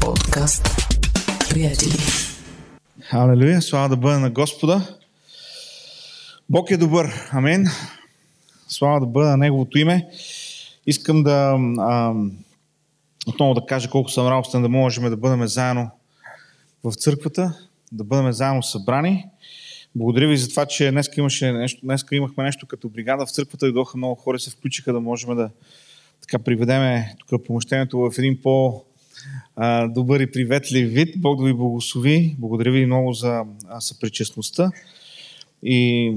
Подкаст. Приятели. Алелуя, слава да бъде на Господа. Бог е добър. Амин. Слава да бъде на Неговото име. Искам да а, отново да кажа колко съм радостен да можем да бъдем заедно в църквата, да бъдем заедно събрани. Благодаря ви за това, че днес, имаше нещо, днес имахме нещо като бригада в църквата. Дойдоха много хора, се включиха да можем да така приведеме тук помощението в един по добър и приветлив вид. Бог да ви благослови. Благодаря ви много за съпричастността. И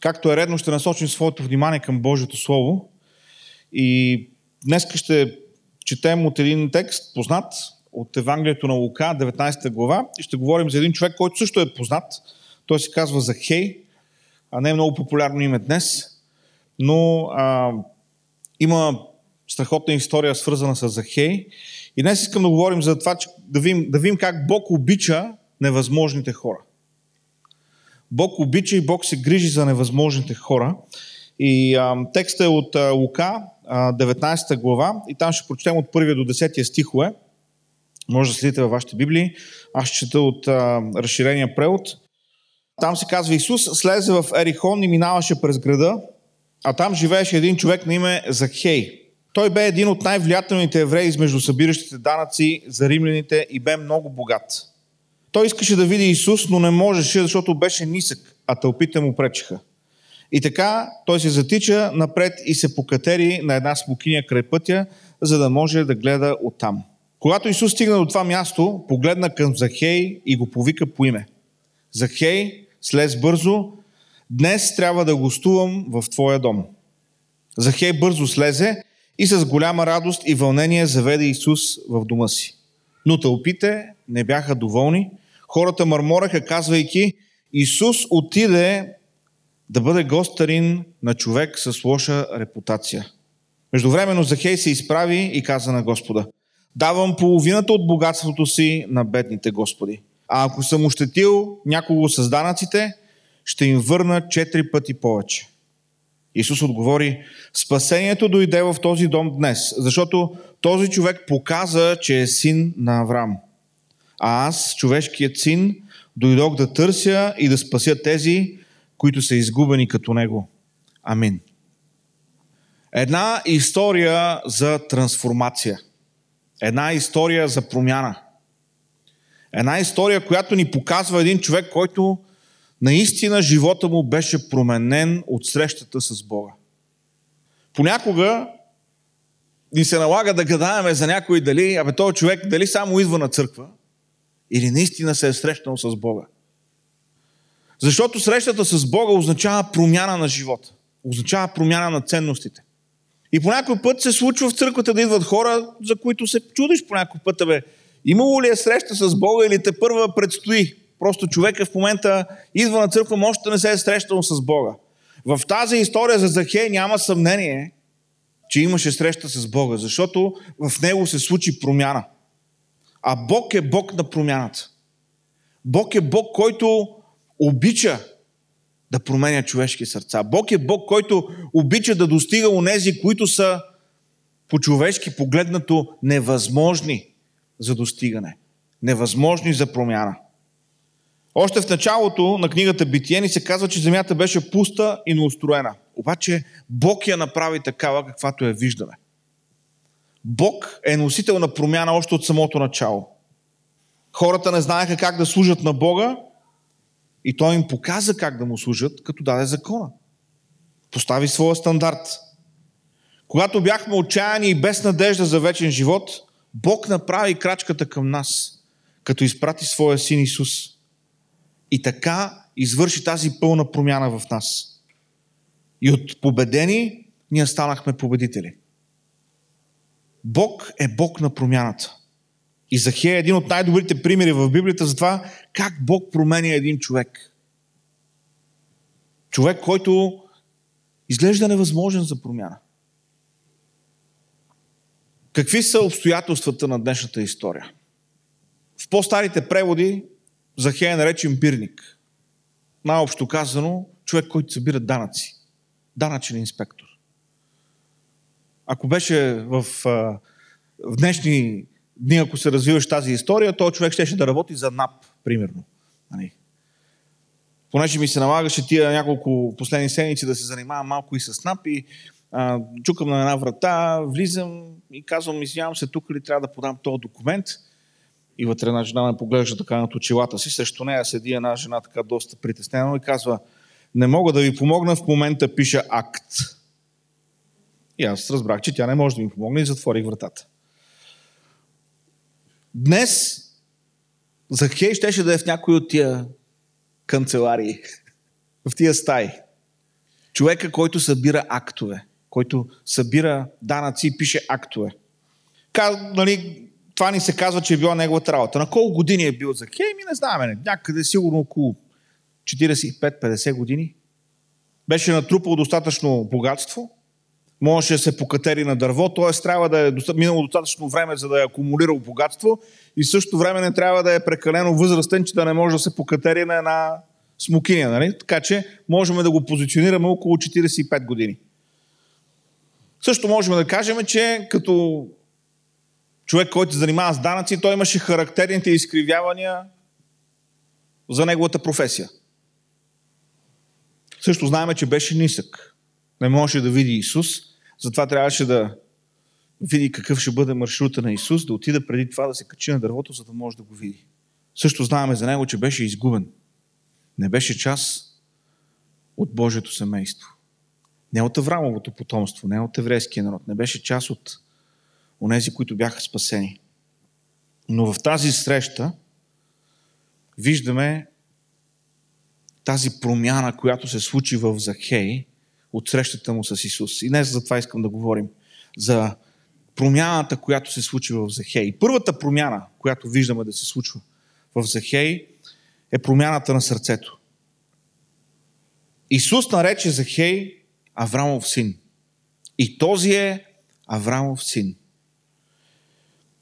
както е редно, ще насочим своето внимание към Божието Слово. И днес ще четем от един текст, познат, от Евангелието на Лука, 19 глава. И ще говорим за един човек, който също е познат. Той се казва Захей. А не е много популярно име днес. Но а, има страхотна история, свързана с Захей. И днес искам да говорим за това, че да видим, да видим как Бог обича невъзможните хора. Бог обича и Бог се грижи за невъзможните хора. И а, текстът е от а, Лука, а, 19 глава, и там ще прочетем от 1 до 10 стихове. Може да следите във вашите Библии. Аз чета от а, разширения превод. Там се казва Исус слезе в Ерихон и минаваше през града, а там живееше един човек на име Захей. Той бе един от най-влиятелните евреи измежду събиращите данъци за римляните и бе много богат. Той искаше да види Исус, но не можеше, защото беше нисък, а тълпите му пречеха. И така той се затича напред и се покатери на една смокиня край пътя, за да може да гледа оттам. Когато Исус стигна до това място, погледна към Захей и го повика по име. Захей, слез бързо, днес трябва да гостувам в твоя дом. Захей бързо слезе и с голяма радост и вълнение заведе Исус в дома си. Но тълпите не бяха доволни. Хората мърмораха, казвайки, Исус отиде да бъде гостарин на човек с лоша репутация. Междувременно Захей се изправи и каза на Господа, давам половината от богатството си на бедните Господи. А ако съм ощетил някого с данъците, ще им върна четири пъти повече. Исус отговори, спасението дойде в този дом днес, защото този човек показа, че е син на Авраам. А аз, човешкият син, дойдох да търся и да спася тези, които са изгубени като него. Амин. Една история за трансформация. Една история за промяна. Една история, която ни показва един човек, който наистина живота му беше променен от срещата с Бога. Понякога ни се налага да гадаеме за някой дали, абе този човек дали само идва на църква или наистина се е срещнал с Бога. Защото срещата с Бога означава промяна на живота. Означава промяна на ценностите. И по някой път се случва в църквата да идват хора, за които се чудиш по някой път. Бе, имало ли е среща с Бога или те първа предстои? Просто човека в момента идва на църква, може да не се е срещал с Бога. В тази история за Захей няма съмнение, че имаше среща с Бога, защото в него се случи промяна. А Бог е Бог на промяната. Бог е Бог, който обича да променя човешки сърца. Бог е Бог, който обича да достига нези, които са по-човешки погледнато невъзможни за достигане. Невъзможни за промяна. Още в началото на книгата Битие ни се казва, че земята беше пуста и неустроена. Обаче Бог я направи такава, каквато я виждаме. Бог е носител на промяна още от самото начало. Хората не знаеха как да служат на Бога и Той им показа как да му служат, като даде закона. Постави своя стандарт. Когато бяхме отчаяни и без надежда за вечен живот, Бог направи крачката към нас, като изпрати своя син Исус – и така извърши тази пълна промяна в нас. И от победени ние станахме победители. Бог е Бог на промяната. И Захия е един от най-добрите примери в Библията за това как Бог променя един човек. Човек, който изглежда невъзможен за промяна. Какви са обстоятелствата на днешната история? В по-старите преводи Захея е наречен бирник. Най-общо казано, човек, който събира данъци. Данъчен инспектор. Ако беше в, в днешни дни, ако се развиваш тази история, то човек щеше да работи за НАП, примерно. Нали? Понеже ми се налагаше тия няколко последни седмици да се занимавам малко и с НАП и а, чукам на една врата, влизам и казвам, извинявам се, тук ли трябва да подам този документ. И вътре една жена ме поглежда така над очилата си. Срещу нея седи една жена така доста притеснена и казва, не мога да ви помогна, в момента пиша акт. И аз разбрах, че тя не може да ми помогне и затворих вратата. Днес Захей щеше да е в някой от тия канцеларии, в тия стаи. Човека, който събира актове, който събира данъци и пише актове. Каз, нали, това ни се казва, че е била неговата работа. На колко години е бил Захей? Ми не знаем. Някъде сигурно около 45-50 години. Беше натрупал достатъчно богатство. Можеше да се покатери на дърво, т.е. трябва да е минало достатъчно време, за да е акумулирал богатство и също време не трябва да е прекалено възрастен, че да не може да се покатери на една смокиня. Нали? Така че можем да го позиционираме около 45 години. Също можем да кажем, че като човек, който се занимава с данъци, той имаше характерните изкривявания за неговата професия. Също знаем, че беше нисък. Не можеше да види Исус, затова трябваше да види какъв ще бъде маршрута на Исус, да отида преди това да се качи на дървото, за да може да го види. Също знаем за него, че беше изгубен. Не беше част от Божието семейство. Не от Аврамовото потомство, не от еврейския народ. Не беше част от онези, които бяха спасени. Но в тази среща виждаме тази промяна, която се случи в Захей от срещата му с Исус. И днес за това искам да говорим. За промяната, която се случи в Захей. Първата промяна, която виждаме да се случва в Захей, е промяната на сърцето. Исус нарече Захей Аврамов син. И този е Аврамов син.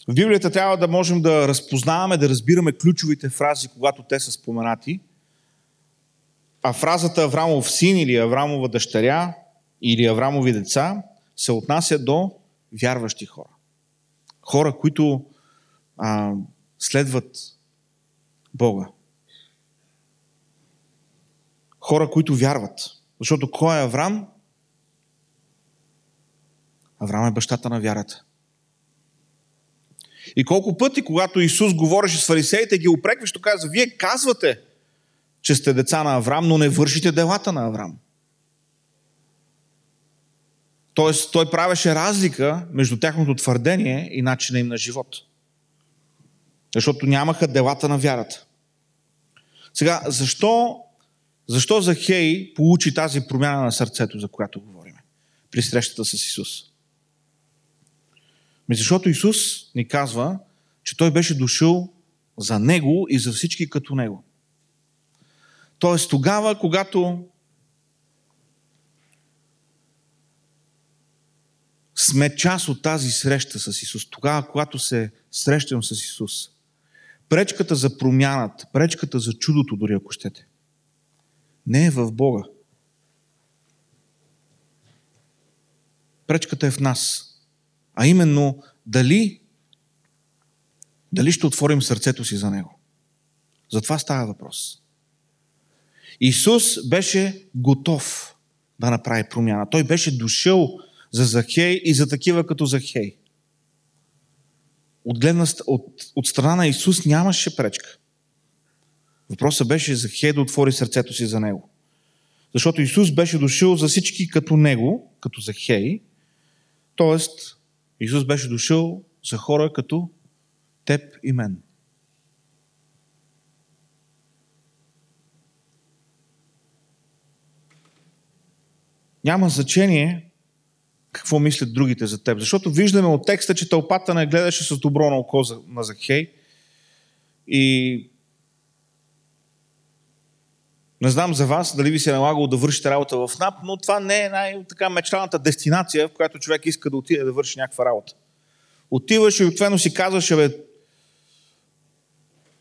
В Библията трябва да можем да разпознаваме, да разбираме ключовите фрази, когато те са споменати. А фразата Аврамов син или Аврамова дъщеря или Аврамови деца се отнася до вярващи хора. Хора, които а, следват Бога. Хора, които вярват. Защото кой е Аврам? Авраам е бащата на вярата. И колко пъти, когато Исус говореше с фарисеите, ги опрекваше, то каза, вие казвате, че сте деца на Авраам, но не вършите делата на Авраам. Тоест, той правеше разлика между тяхното твърдение и начина им на живот. Защото нямаха делата на вярата. Сега, защо, защо Захей получи тази промяна на сърцето, за която говорим при срещата с Исус? Ми защото Исус ни казва, че Той беше дошъл за Него и за всички като Него. Тоест тогава, когато сме част от тази среща с Исус, тогава, когато се срещам с Исус, пречката за промяната, пречката за чудото, дори ако щете, не е в Бога. Пречката е в нас. А именно, дали, дали ще отворим сърцето си за Него. За това става въпрос. Исус беше готов да направи промяна. Той беше дошъл за Захей и за такива като Захей. От, гледна, от, от страна на Исус нямаше пречка. Въпросът беше Захей да отвори сърцето си за него. Защото Исус беше дошъл за всички като него, като Захей. Тоест, Исус беше дошъл за хора като теб и мен. Няма значение какво мислят другите за теб. Защото виждаме от текста, че тълпата не гледаше с добро на око на Захей. И не знам за вас дали ви се е налагало да вършите работа в НАП, но това не е най-така мечтаната дестинация, в която човек иска да отиде да върши някаква работа. Отиваш и обикновено си казваш, бе,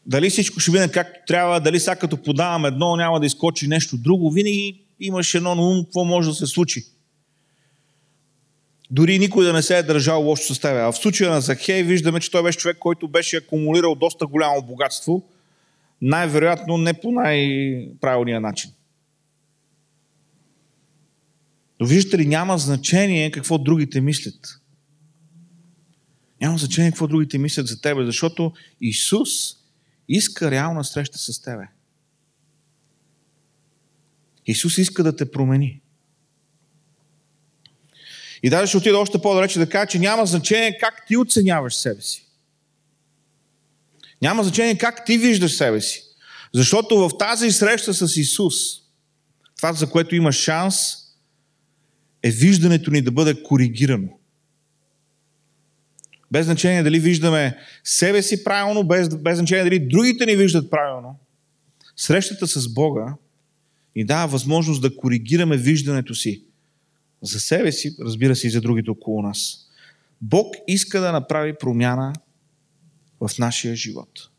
дали всичко ще мине както трябва, дали сега като подавам едно, няма да изкочи нещо друго. Винаги имаш едно на ум, какво може да се случи. Дори никой да не се е държал лошо с тебе. А в случая на Захей виждаме, че той беше човек, който беше акумулирал доста голямо богатство, най-вероятно не по най-правилния начин. Но виждате ли, няма значение какво другите мислят. Няма значение какво другите мислят за тебе, защото Исус иска реална среща с тебе. Исус иска да те промени. И даже ще отида още по-далече да кажа, че няма значение как ти оценяваш себе си. Няма значение как ти виждаш себе си. Защото в тази среща с Исус, това за което има шанс, е виждането ни да бъде коригирано. Без значение дали виждаме себе си правилно, без, без значение дали другите ни виждат правилно. Срещата с Бога ни дава възможност да коригираме виждането си за себе си, разбира се и за другите около нас. Бог иска да направи промяна в нашия живот.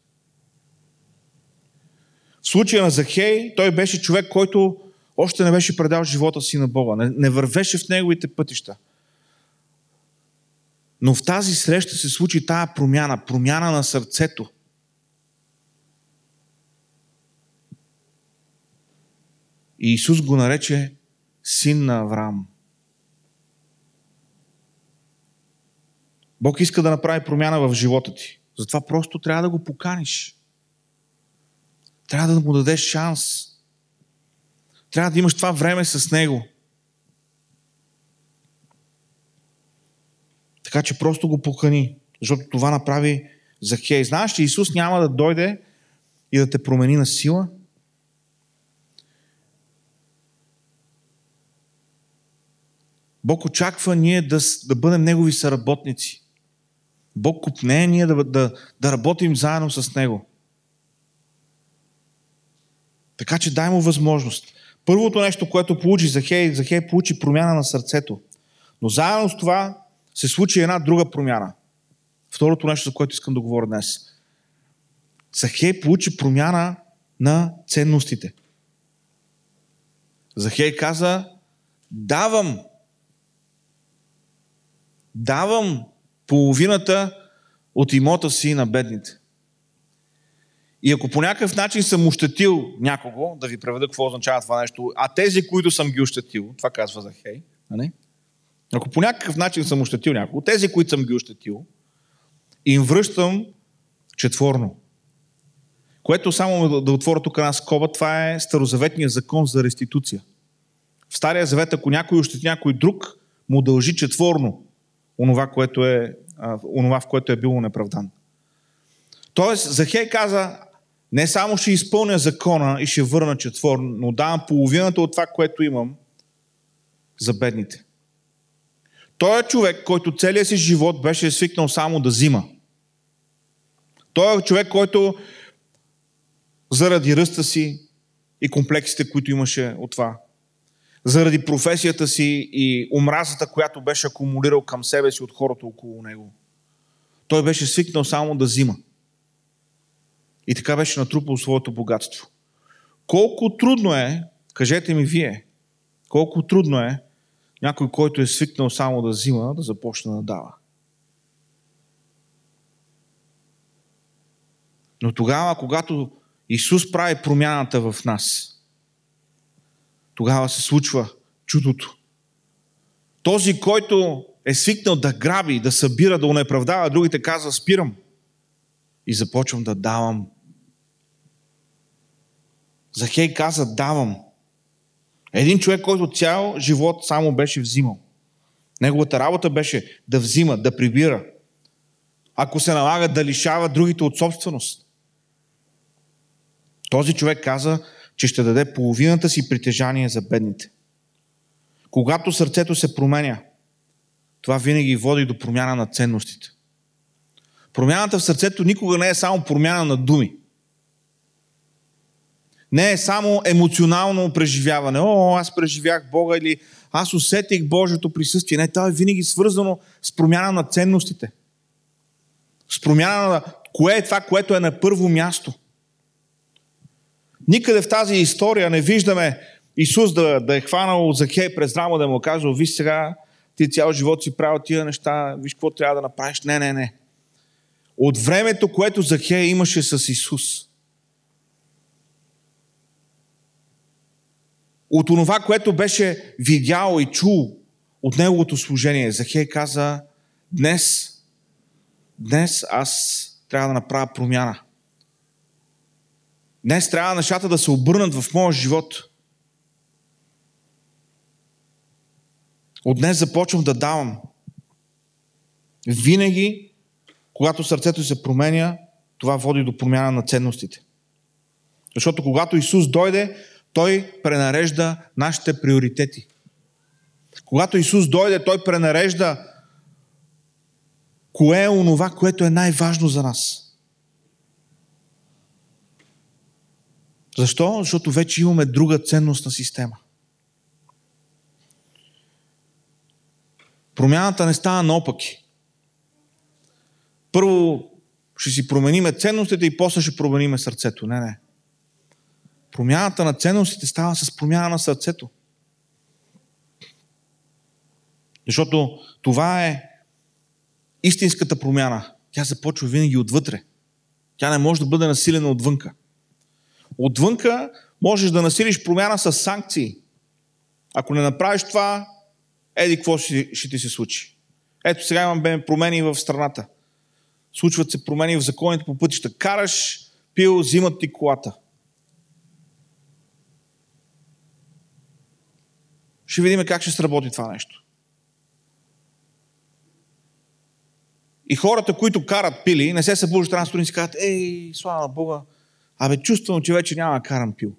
В случая на Захей, той беше човек, който още не беше предал живота си на Бога, не, не вървеше в неговите пътища. Но в тази среща се случи тая промяна, промяна на сърцето. И Исус го нарече син на Авраам. Бог иска да направи промяна в живота ти. Затова просто трябва да го поканиш. Трябва да му дадеш шанс. Трябва да имаш това време с Него. Така че просто го покани, защото това направи Захей. Знаеш, че Исус няма да дойде и да те промени на сила. Бог очаква ние да, да бъдем Негови съработници. Бог купне ние да, да, да работим заедно с Него. Така че дай му възможност. Първото нещо, което получи Захей, Захей получи промяна на сърцето. Но заедно с това се случи една друга промяна. Второто нещо, за което искам да говоря днес. Захей получи промяна на ценностите. Захей каза, давам, давам половината от имота си на бедните. И ако по някакъв начин съм ощетил някого, да ви преведа какво означава това нещо, а тези, които съм ги ощетил, това казва Захей, нали? Ако по някакъв начин съм ощетил някого, тези, които съм ги ощетил, им връщам четворно. Което само да, да отворя тук една скоба, това е старозаветният закон за реституция. В Стария завет, ако някой ощети някой друг, му дължи четворно онова, което е, онова в което е било неправдан. Тоест, Захей каза, не само ще изпълня закона и ще върна четворно, но давам половината от това, което имам за бедните. Той е човек, който целият си живот беше свикнал само да взима. Той е човек, който заради ръста си и комплексите, които имаше от това, заради професията си и омразата, която беше акумулирал към себе си от хората около него. Той беше свикнал само да взима. И така беше натрупал своето богатство. Колко трудно е, кажете ми вие, колко трудно е някой, който е свикнал само да взима, да започне да дава. Но тогава, когато Исус прави промяната в нас, тогава се случва чудото. Този, който е свикнал да граби, да събира, да унеправдава, другите казва, спирам и започвам да давам. Захей каза, давам. Един човек, който цял живот само беше взимал. Неговата работа беше да взима, да прибира. Ако се налага да лишава другите от собственост. Този човек каза, че ще даде половината си притежание за бедните. Когато сърцето се променя, това винаги води до промяна на ценностите. Промяната в сърцето никога не е само промяна на думи не е само емоционално преживяване. О, аз преживях Бога или аз усетих Божието присъствие. Не, това е винаги свързано с промяна на ценностите. С промяна на кое е това, което е на първо място. Никъде в тази история не виждаме Исус да, да е хванал Захей през рамо да му каже, ви сега, ти цял живот си правил тия неща, виж какво трябва да направиш. Не, не, не. От времето, което Захея имаше с Исус. От това, което беше видял и чул от неговото служение, Захей каза, днес, днес аз трябва да направя промяна. Днес трябва нещата да се обърнат в моя живот. От днес започвам да давам. Винаги, когато сърцето се променя, това води до промяна на ценностите. Защото когато Исус дойде, Той пренарежда нашите приоритети. Когато Исус дойде, Той пренарежда кое е онова, което е най-важно за нас. Защо? Защото вече имаме друга ценностна система. Промяната не става наопаки. Първо ще си промениме ценностите и после ще промениме сърцето. Не, не. Промяната на ценностите става с промяна на сърцето. Защото това е истинската промяна. Тя започва винаги отвътре. Тя не може да бъде насилена отвънка. Отвънка можеш да насилиш промяна с санкции. Ако не направиш това, еди какво ще, ще ти се случи. Ето сега имаме промени в страната. Случват се промени в законите по пътища. Караш, пил, взимат ти колата. Ще видим как ще сработи това нещо. И хората, които карат пили, не се събуждат една сутрин и си казват, ей, слава на Бога, абе чувствам, че вече няма карам пил.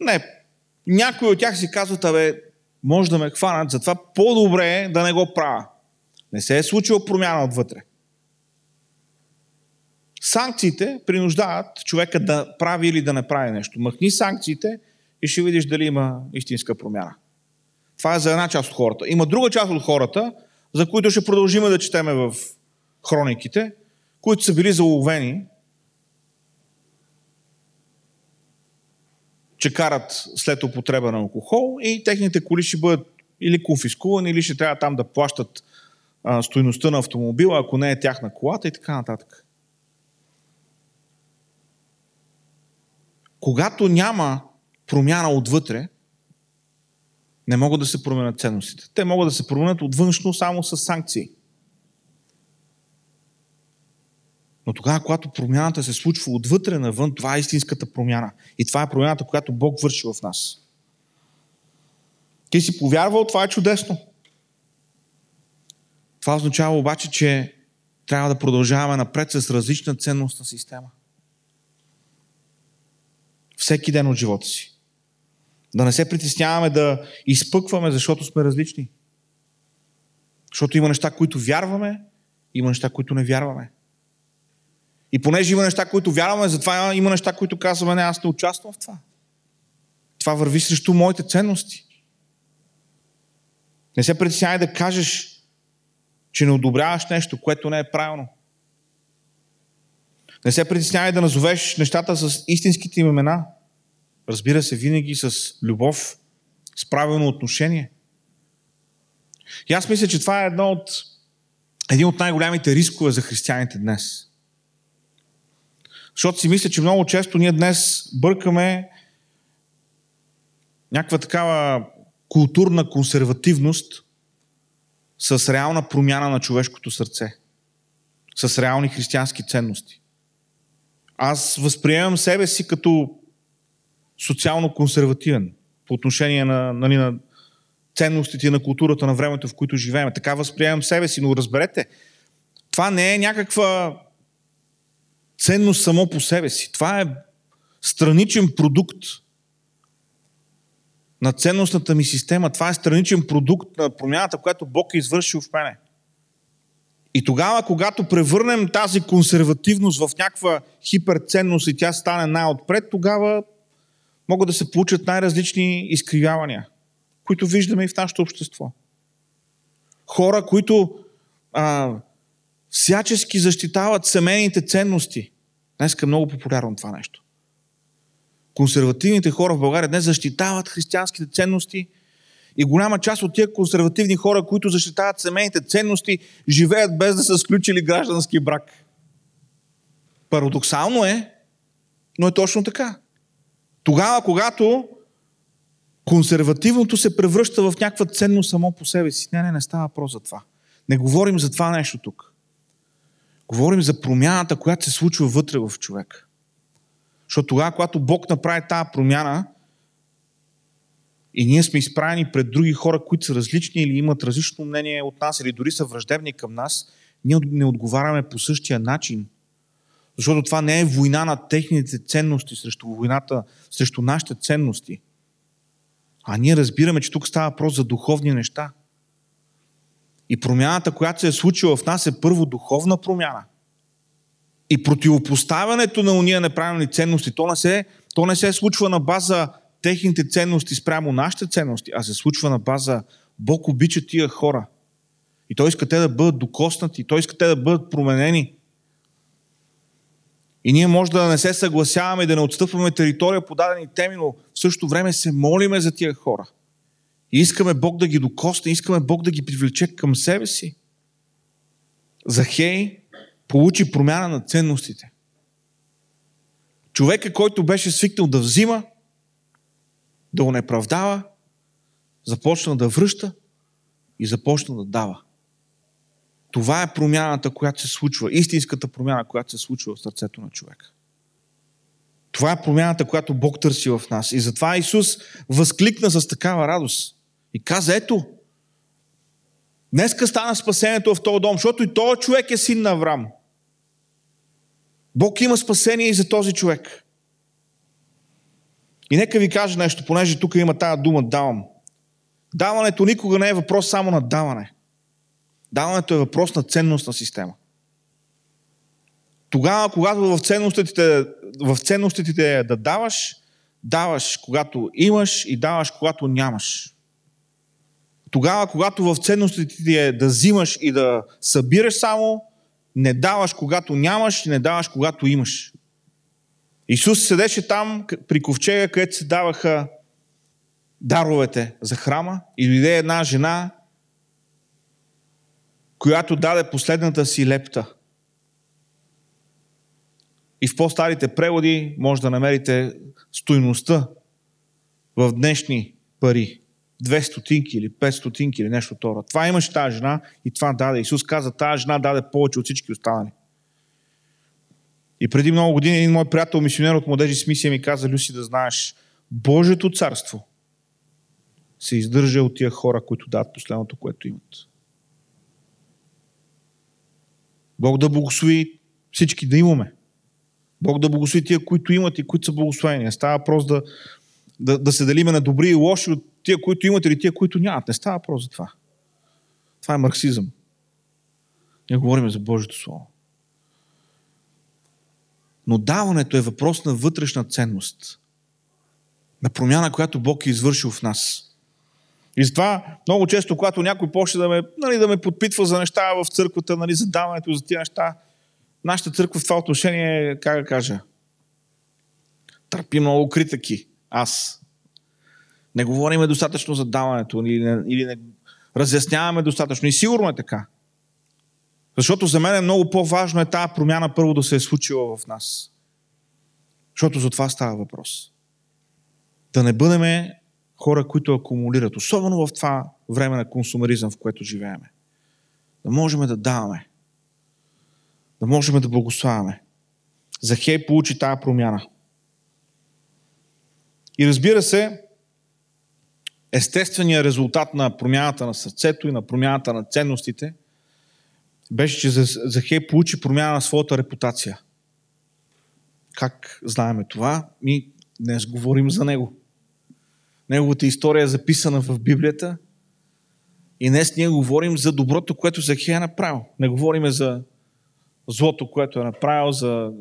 Не, някои от тях си казват, абе, може да ме хванат, затова по-добре е да не го правя. Не се е случила промяна отвътре. Санкциите принуждават човека да прави или да не прави нещо. Махни санкциите и ще видиш дали има истинска промяна. Това е за една част от хората. Има друга част от хората, за които ще продължим да четеме в хрониките, които са били заловени, че карат след употреба на алкохол и техните коли ще бъдат или конфискувани, или ще трябва там да плащат а, стоеността на автомобила, ако не е тяхна колата и така нататък. Когато няма промяна отвътре, не могат да се променят ценностите. Те могат да се променят от външно само с санкции. Но тогава, когато промяната се случва отвътре навън, това е истинската промяна. И това е промяната, която Бог върши в нас. Ти си повярвал, това е чудесно. Това означава обаче, че трябва да продължаваме напред с различна ценностна система. Всеки ден от живота си. Да не се притесняваме да изпъкваме, защото сме различни. Защото има неща, които вярваме, има неща, които не вярваме. И понеже има неща, които вярваме, затова има неща, които казваме, не, аз не участвам в това. Това върви срещу моите ценности. Не се притеснявай да кажеш, че не одобряваш нещо, което не е правилно. Не се притеснявай да назовеш нещата с истинските им имена. Разбира се, винаги с любов, с правилно отношение. И аз мисля, че това е едно от, един от най-голямите рискове за християните днес. Защото си мисля, че много често ние днес бъркаме някаква такава културна консервативност с реална промяна на човешкото сърце. С реални християнски ценности. Аз възприемам себе си като социално консервативен по отношение на, нали, на ценностите и на културата на времето, в което живеем. Така възприемам себе си, но разберете, това не е някаква ценност само по себе си. Това е страничен продукт на ценностната ми система. Това е страничен продукт на промяната, която Бог е извършил в мене. И тогава, когато превърнем тази консервативност в някаква хиперценност и тя стане най-отпред, тогава могат да се получат най-различни изкривявания, които виждаме и в нашето общество. Хора, които а, всячески защитават семейните ценности. Днес е много популярно това нещо. Консервативните хора в България днес защитават християнските ценности И голяма част от тия консервативни хора, които защитават семейните ценности, живеят без да са сключили граждански брак. Парадоксално е, но е точно така. Тогава, когато консервативното се превръща в някаква ценност само по себе си. Не, не, не става въпрос за това. Не говорим за това нещо тук. Говорим за промяната, която се случва вътре в човека. Защото тогава, когато Бог направи тази промяна и ние сме изправени пред други хора, които са различни или имат различно мнение от нас, или дори са враждебни към нас, ние не отговаряме по същия начин. Защото това не е война на техните ценности срещу войната, срещу нашите ценности. А ние разбираме, че тук става въпрос за духовни неща. И промяната, която се е случила в нас, е първо духовна промяна. И противопоставянето на уния неправилни ценности, то не, се, то не се случва на база техните ценности спрямо нашите ценности, а се случва на база Бог обича тия хора. И Той иска те да бъдат докоснати, Той иска те да бъдат променени. И ние може да не се съгласяваме и да не отстъпваме територия по дадени теми, но в същото време се молиме за тия хора. И искаме Бог да ги докосне, искаме Бог да ги привлече към себе си. Захей получи промяна на ценностите. Човека, който беше свикнал да взима, да го неправдава, започна да връща и започна да дава. Това е промяната, която се случва, истинската промяна, която се случва в сърцето на човека. Това е промяната, която Бог търси в нас. И затова Исус възкликна с такава радост. И каза, ето, днеска стана спасението в този дом, защото и този човек е син на Аврам. Бог има спасение и за този човек. И нека ви кажа нещо, понеже тук има тази дума давам. Даването никога не е въпрос само на даване. Даването е въпрос на ценностна система. Тогава, когато в ценностите, в ценностите е да даваш, даваш когато имаш и даваш когато нямаш. Тогава, когато в ценностите ти е да взимаш и да събираш само, не даваш когато нямаш и не даваш когато имаш. Исус седеше там при ковчега, където се даваха даровете за храма и дойде една жена която даде последната си лепта. И в по-старите преводи може да намерите стойността в днешни пари. 200 стотинки или 5 стотинки или нещо това. Това имаше тази жена и това даде. Исус каза, тази жена даде повече от всички останали. И преди много години един мой приятел, мисионер от младежи с мисия ми каза, Люси, да знаеш, Божието царство се издържа от тия хора, които дадат последното, което имат. Бог да благослови всички да имаме. Бог да благослови тия, които имат и които са благословени. Става въпрос да, да, да се делиме на добри и лоши от тия, които имат или тия, които нямат. Не става въпрос за това. Това е марксизъм. Ние говорим за Божието Слово. Но даването е въпрос на вътрешна ценност. На промяна, която Бог е извършил в нас. И затова много често, когато някой почне да ме, нали, да ме подпитва за неща в църквата, нали, за даването, за тия неща, нашата църква в това отношение, е, как да кажа, търпи много критики. Аз. Не говориме достатъчно за даването или не, или не разясняваме достатъчно. И сигурно е така. Защото за мен е много по-важно е тази промяна първо да се е случила в нас. Защото за това става въпрос. Да не бъдеме хора, които акумулират, особено в това време на консумеризъм, в което живееме. Да можем да даваме. Да можем да благославяме. Захей получи тази промяна. И разбира се, естественият резултат на промяната на сърцето и на промяната на ценностите беше, че Захей получи промяна на своята репутация. Как знаеме това? Ми днес говорим за него. Неговата история е записана в Библията. И днес ние говорим за доброто, което Захия е направил. Не говорим за злото, което е направил, за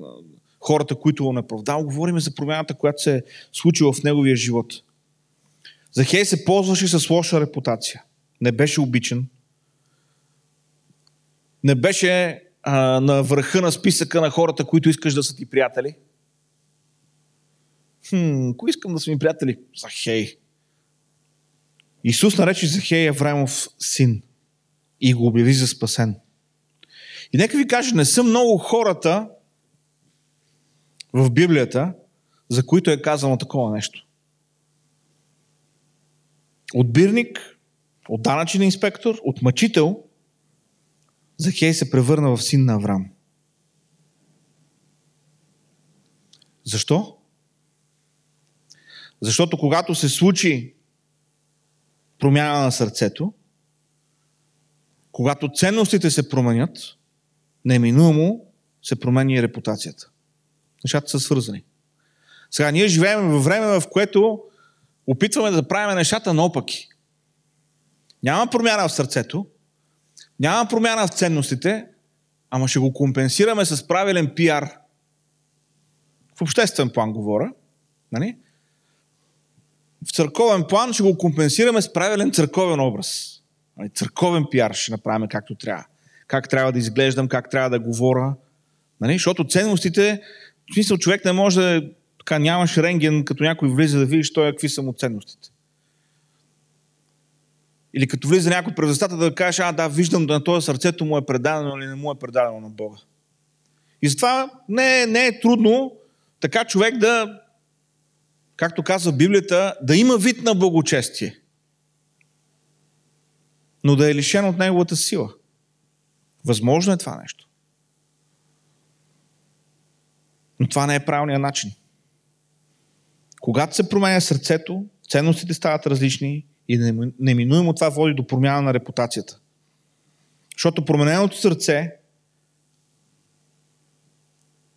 хората, които го направдал. Говорим за промяната, която се е случила в неговия живот. Захей се ползваше с лоша репутация. Не беше обичан. Не беше а, на върха на списъка на хората, които искаш да са ти приятели. Хм, кои искам да са ми приятели? Захей. Исус нарече Захей Авраамов син и го обяви за спасен. И нека ви кажа, не са много хората в Библията, за които е казано такова нещо. От бирник, от данъчен инспектор, от мъчител, Захей се превърна в син на Авраам. Защо? Защото когато се случи промяна на сърцето, когато ценностите се променят, неминуемо се променя и репутацията. Нещата са свързани. Сега, ние живеем във време, в което опитваме да правим нещата наопаки. Няма промяна в сърцето, няма промяна в ценностите, ама ще го компенсираме с правилен пиар. В обществен план говоря. Нали? В църковен план ще го компенсираме с правилен църковен образ. Нали? Църковен пиар ще направим както трябва. Как трябва да изглеждам, как трябва да говоря. Нали? Защото ценностите, в смисъл човек не може да така нямаш рентген, като някой влиза да видиш той какви са му ценностите. Или като влиза някой през устата да кажеш, а да, виждам да на този сърцето му е предадено или не му е предадено на Бога. И затова не, не е трудно така човек да, както казва Библията, да има вид на благочестие, но да е лишен от неговата сила. Възможно е това нещо. Но това не е правилният начин. Когато се променя сърцето, ценностите стават различни и неминуемо това води до промяна на репутацията. Защото промененото сърце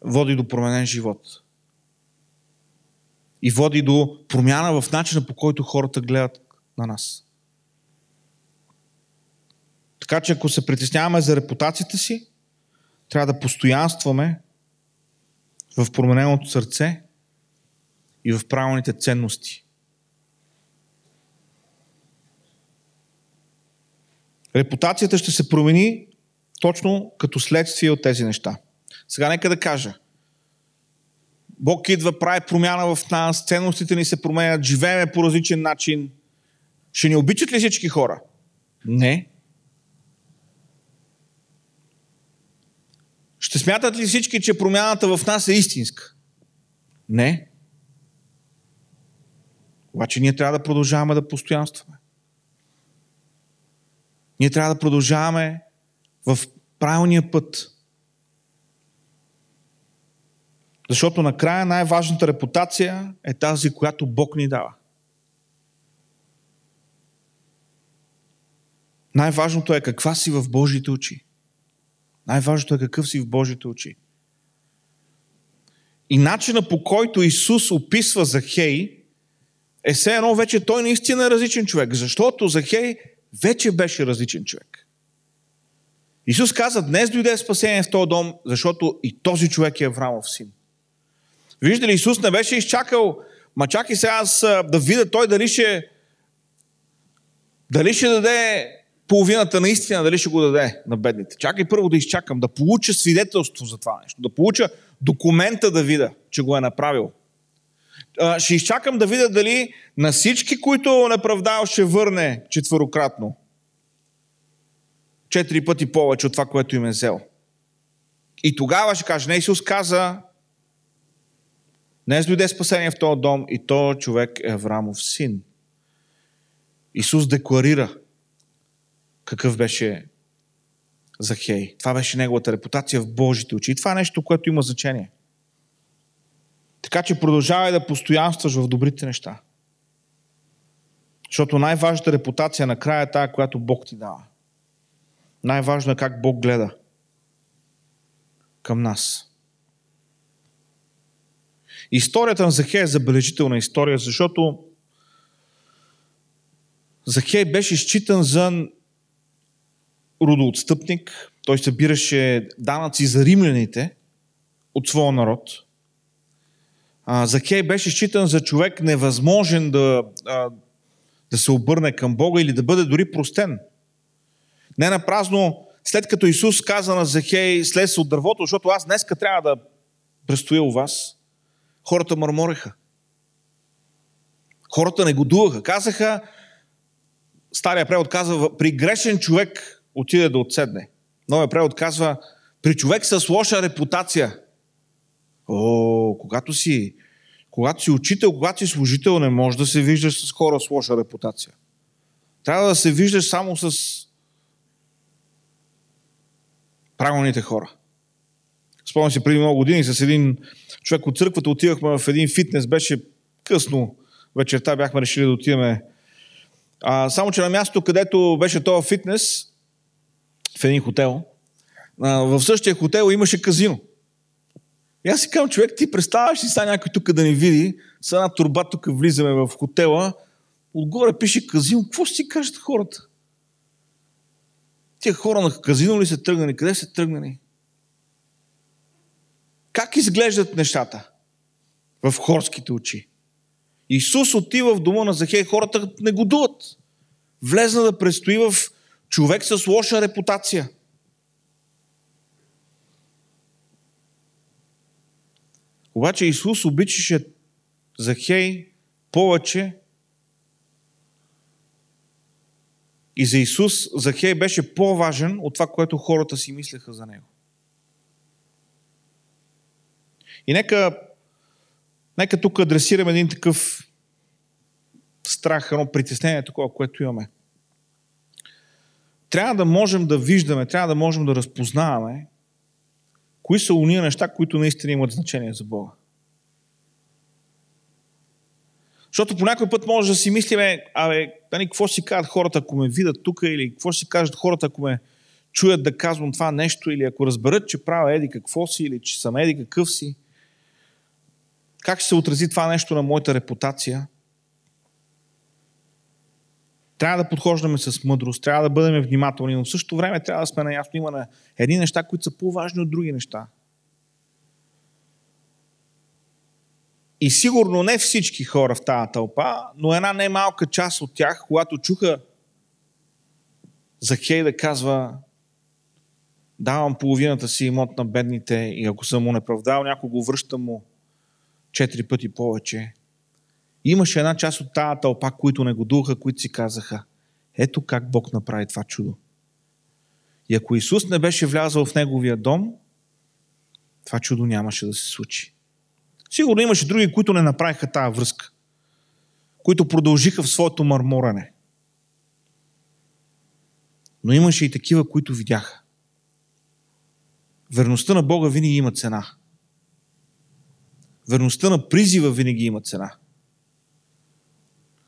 води до променен живот. И води до промяна в начина по който хората гледат на нас. Така че ако се притесняваме за репутацията си, трябва да постоянстваме в промененото сърце и в правилните ценности. Репутацията ще се промени точно като следствие от тези неща. Сега нека да кажа. Бог идва, прави промяна в нас, ценностите ни се променят, живееме по различен начин. Ще ни обичат ли всички хора? Не. Ще смятат ли всички, че промяната в нас е истинска? Не. Обаче ние трябва да продължаваме да постоянстваме. Ние трябва да продължаваме в правилния път. Защото накрая най-важната репутация е тази, която Бог ни дава. Най-важното е каква си в Божите очи. Най-важното е какъв си в Божите очи. И начина по който Исус описва Захей е все едно вече той наистина е различен човек, защото Захей вече беше различен човек. Исус каза, днес дойде спасение в този дом, защото и този човек е Аврамов син. Виждате ли, Исус не беше изчакал, ма чакай сега аз да видя той дали ще дали ще даде половината на истина, дали ще го даде на бедните. Чакай първо да изчакам, да получа свидетелство за това нещо, да получа документа да видя, че го е направил ще изчакам да видя дали на всички, които неправдал, ще върне четвърократно. Четири пъти повече от това, което им е взел. И тогава ще каже, не Исус каза, днес дойде спасение в този дом и то човек е Аврамов син. Исус декларира какъв беше Захей. Това беше неговата репутация в Божите очи. И това е нещо, което има значение. Така че продължавай да постоянстваш в добрите неща. Защото най-важната репутация накрая е тая, която Бог ти дава. Най-важно е как Бог гледа към нас. Историята на Захей е забележителна история, защото Захей беше считан за родоотстъпник. Той събираше данъци за римляните от своя народ – а, Закей беше считан за човек невъзможен да, а, да се обърне към Бога или да бъде дори простен. Не на празно, след като Исус каза на Захей, слез от дървото, защото аз днеска трябва да престоя у вас, хората мърмореха. Хората не годуваха. Казаха, стария превод казва, при грешен човек отиде да отседне. Новия превод казва, при човек с лоша репутация. О, когато си, когато си учител, когато си служител, не можеш да се виждаш с хора с лоша репутация. Трябва да се виждаш само с правилните хора. Спомням си преди много години с един човек от църквата отивахме в един фитнес, беше късно вечерта, бяхме решили да отидем. А, само, че на мястото, където беше този фитнес, в един хотел, а, в същия хотел имаше казино. И аз си казвам, човек, ти представяш ли сега някой тук да ни види, с една турба тук влизаме в хотела, отгоре пише казино, какво ще си кажат хората? Тия хора на казино ли са тръгнали? Къде са тръгнали? Как изглеждат нещата в хорските очи? Исус отива в дома на Захей, хората негодуват. Влезна да престои в човек с лоша репутация. Обаче Исус обичаше Захей повече и за Исус Захей беше по-важен от това, което хората си мислеха за него. И нека, нека тук адресираме един такъв страх, едно притеснение, такова, което имаме. Трябва да можем да виждаме, трябва да можем да разпознаваме кои са уния неща, които наистина имат значение за Бога. Защото по някой път може да си мислиме, абе, нали, какво си казват хората, ако ме видят тук, или какво си кажат хората, ако ме чуят да казвам това нещо, или ако разберат, че правя еди какво си, или че съм еди какъв си. Как ще се отрази това нещо на моята репутация? Трябва да подхождаме с мъдрост, трябва да бъдем внимателни, но в същото време трябва да сме наясно. Има на едни неща, които са по-важни от други неща. И сигурно не всички хора в тази тълпа, но една немалка част от тях, когато чуха Захей да казва давам половината си имот на бедните и ако съм му неправдал, някой го връщам му четири пъти повече. Имаше една част от тази тълпа, които не го духа, които си казаха, ето как Бог направи това чудо. И ако Исус не беше влязъл в неговия дом, това чудо нямаше да се случи. Сигурно имаше други, които не направиха тази връзка. Които продължиха в своето мърморене. Но имаше и такива, които видяха. Верността на Бога винаги има цена. Верността на призива винаги има цена.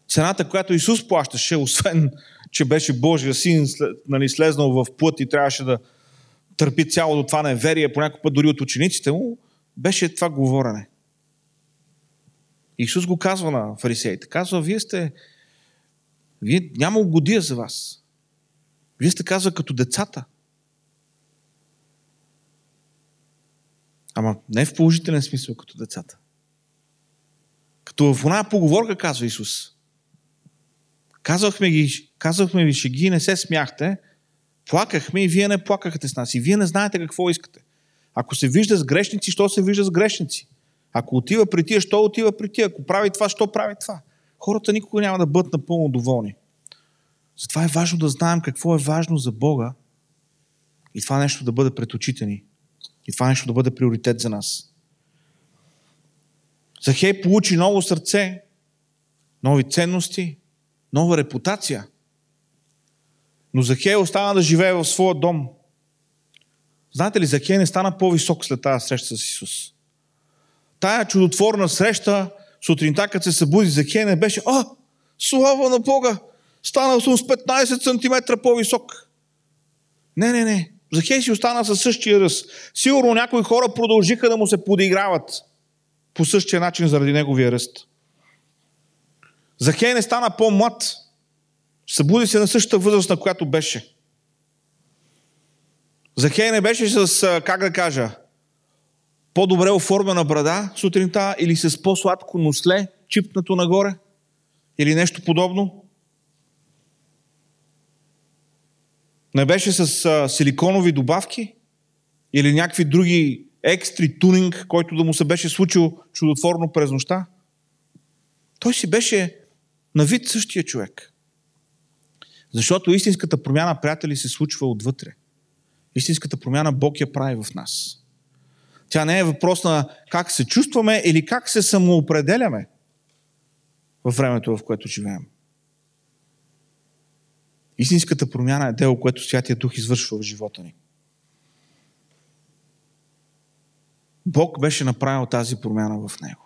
Цената, която Исус плащаше, освен, че беше Божия син, нали, слезнал в плът и трябваше да търпи цялото това неверие, по някой път дори от учениците му, беше това говорене. Исус го казва на фарисеите. Казва, вие сте... Вие няма угодия за вас. Вие сте казва като децата. Ама не в положителен смисъл като децата. Като в една поговорка, казва Исус. Казвахме, ги, казвахме ви шеги, не се смяхте, плакахме и вие не плакахте с нас. И вие не знаете какво искате. Ако се вижда с грешници, що се вижда с грешници? Ако отива при тия, що отива при тия? Ако прави това, що прави това? Хората никога няма да бъдат напълно доволни. Затова е важно да знаем какво е важно за Бога и това нещо да бъде пред очите ни. И това нещо да бъде приоритет за нас. Захей получи ново сърце, нови ценности, нова репутация. Но Захей остана да живее в своя дом. Знаете ли, Захей не стана по-висок след тази среща с Исус тая чудотворна среща, сутринта, като се събуди Захей, не беше, а, слава на Бога, станал съм с 15 см по-висок. Не, не, не. Захей си остана със същия ръст. Сигурно някои хора продължиха да му се подиграват по същия начин заради неговия ръст. Захей не стана по-млад. Събуди се на същата възраст, на която беше. Захей не беше с, как да кажа, по-добре оформена брада сутринта или с по-сладко носле, чипнато нагоре? Или нещо подобно? Не беше с а, силиконови добавки? Или някакви други екстри тунинг, който да му се беше случил чудотворно през нощта? Той си беше на вид същия човек. Защото истинската промяна, приятели, се случва отвътре. Истинската промяна Бог я прави в нас. Тя не е въпрос на как се чувстваме или как се самоопределяме във времето, в което живеем. Истинската промяна е дело, което Святия Дух извършва в живота ни. Бог беше направил тази промяна в него.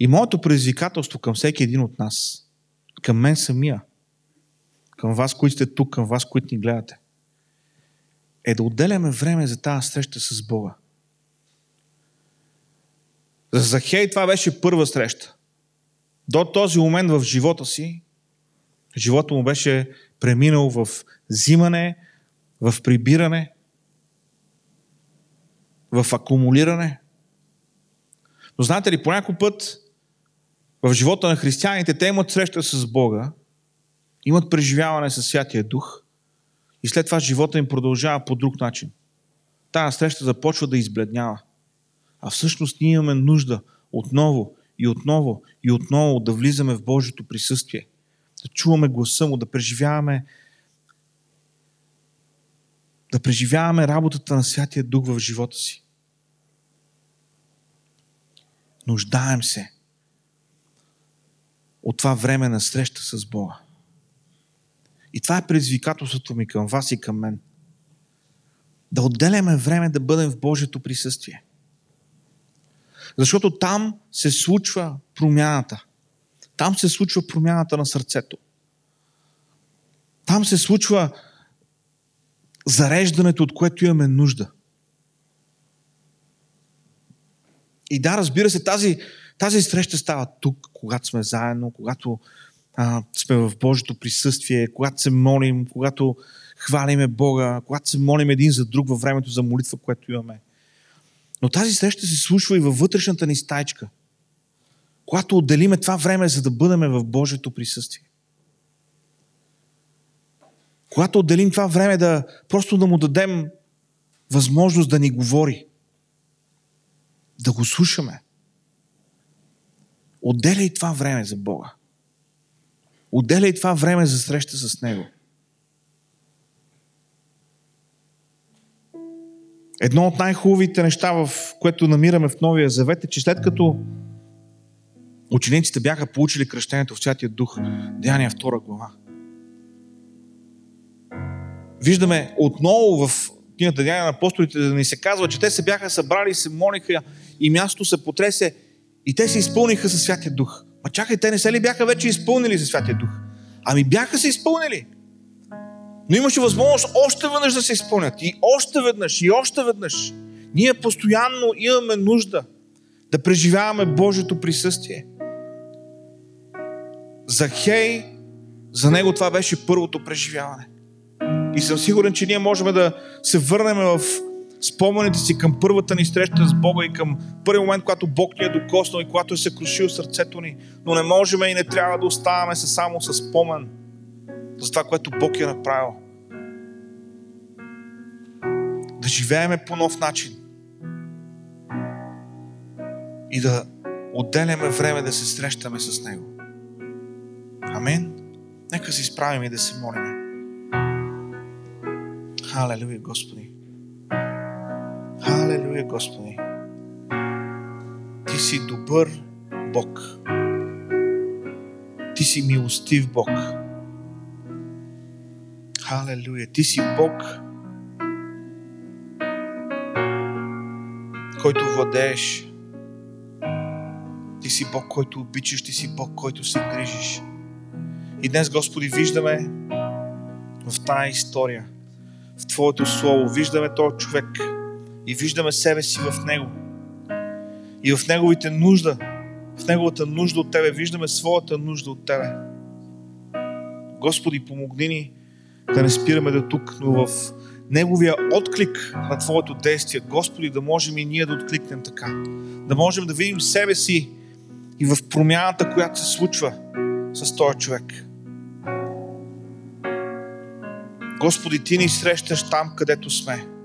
И моето предизвикателство към всеки един от нас, към мен самия, към вас, които сте тук, към вас, които ни гледате, е да отделяме време за тази среща с Бога. За Захей това беше първа среща. До този момент в живота си, живота му беше преминал в взимане, в прибиране, в акумулиране. Но знаете ли, по път в живота на християните те имат среща с Бога, имат преживяване с Святия Дух и след това живота им продължава по друг начин. Тая среща започва да избледнява. А всъщност ние имаме нужда отново и отново и отново да влизаме в Божието присъствие. Да чуваме гласа му, да преживяваме да преживяваме работата на Святия Дух в живота си. Нуждаем се от това време на среща с Бога. И това е предизвикателството ми към вас и към мен. Да отделяме време да бъдем в Божието присъствие. Защото там се случва промяната. Там се случва промяната на сърцето. Там се случва зареждането, от което имаме нужда. И да, разбира се, тази, тази среща става тук, когато сме заедно, когато а, сме в Божието присъствие, когато се молим, когато хвалиме Бога, когато се молим един за друг във времето за молитва, което имаме. Но тази среща се случва и във вътрешната ни стайчка, когато отделиме това време, за да бъдем в Божието присъствие. Когато отделим това време да просто да му дадем възможност да ни говори, да го слушаме. Отделяй това време за Бога. Отделяй това време за среща с Него. Едно от най-хубавите неща, в което намираме в Новия Завет е, че след като учениците бяха получили кръщението в Святия Дух, Деяния 2 глава, виждаме отново в книгата Деяния на апостолите да ни се казва, че те се бяха събрали, се молиха и мястото се потресе и те се изпълниха със Святия Дух. Ма чакай, те не се ли бяха вече изпълнили със Святия Дух? Ами бяха се изпълнили. Но имаше възможност още веднъж да се изпълнят. И още веднъж, и още веднъж. Ние постоянно имаме нужда да преживяваме Божието присъствие. За Хей, за него това беше първото преживяване. И съм сигурен, че ние можем да се върнем в спомените си към първата ни среща с Бога и към първи момент, когато Бог ни е докоснал и когато е съкрушил сърцето ни. Но не можем и не трябва да оставаме се само с спомен за това, което Бог е направил. Да живееме по нов начин. И да отделяме време да се срещаме с Него. Амин. Нека се изправим и да се молим. Халелуя, Господи. Халелуя, Господи. Ти си добър Бог. Ти си милостив Бог. Халелуя. Ти си Бог, който владееш. Ти си Бог, който обичаш. Ти си Бог, който се грижиш. И днес, Господи, виждаме в тази история, в Твоето Слово, виждаме този човек и виждаме себе си в него. И в неговите нужда, в неговата нужда от Тебе, виждаме своята нужда от Тебе. Господи, помогни ни да не спираме до тук, но в неговия отклик на Твоето действие, Господи, да можем и ние да откликнем така. Да можем да видим себе си и в промяната, която се случва с този човек. Господи, Ти ни срещаш там, където сме.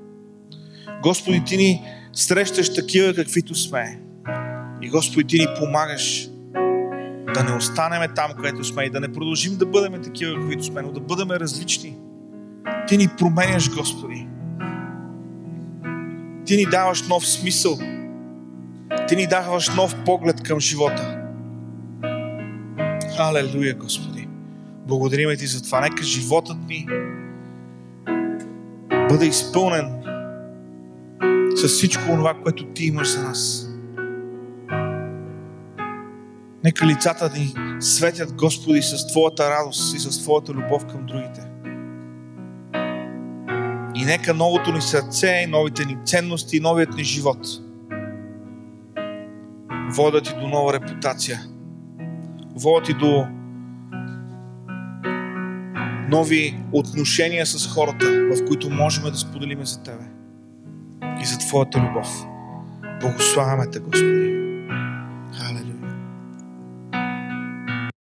Господи, Ти ни срещаш такива, каквито сме. И Господи, Ти ни помагаш Да не останеме там, където сме и да не продължим да бъдем такива, каквито сме, но да бъдем различни. Ти ни променяш, Господи. Ти ни даваш нов смисъл. Ти ни даваш нов поглед към живота. Халелуя, Господи. Благодарим Ти за това. Нека животът ни бъде изпълнен с всичко това, което Ти имаш за нас. Нека лицата ни светят, Господи, с Твоята радост и с Твоята любов към другите. И нека новото ни сърце, новите ни ценности, новият ни живот водят и до нова репутация. Водят и до нови отношения с хората, в които можем да споделиме за Тебе и за Твоята любов. Благославяме Те, Господи.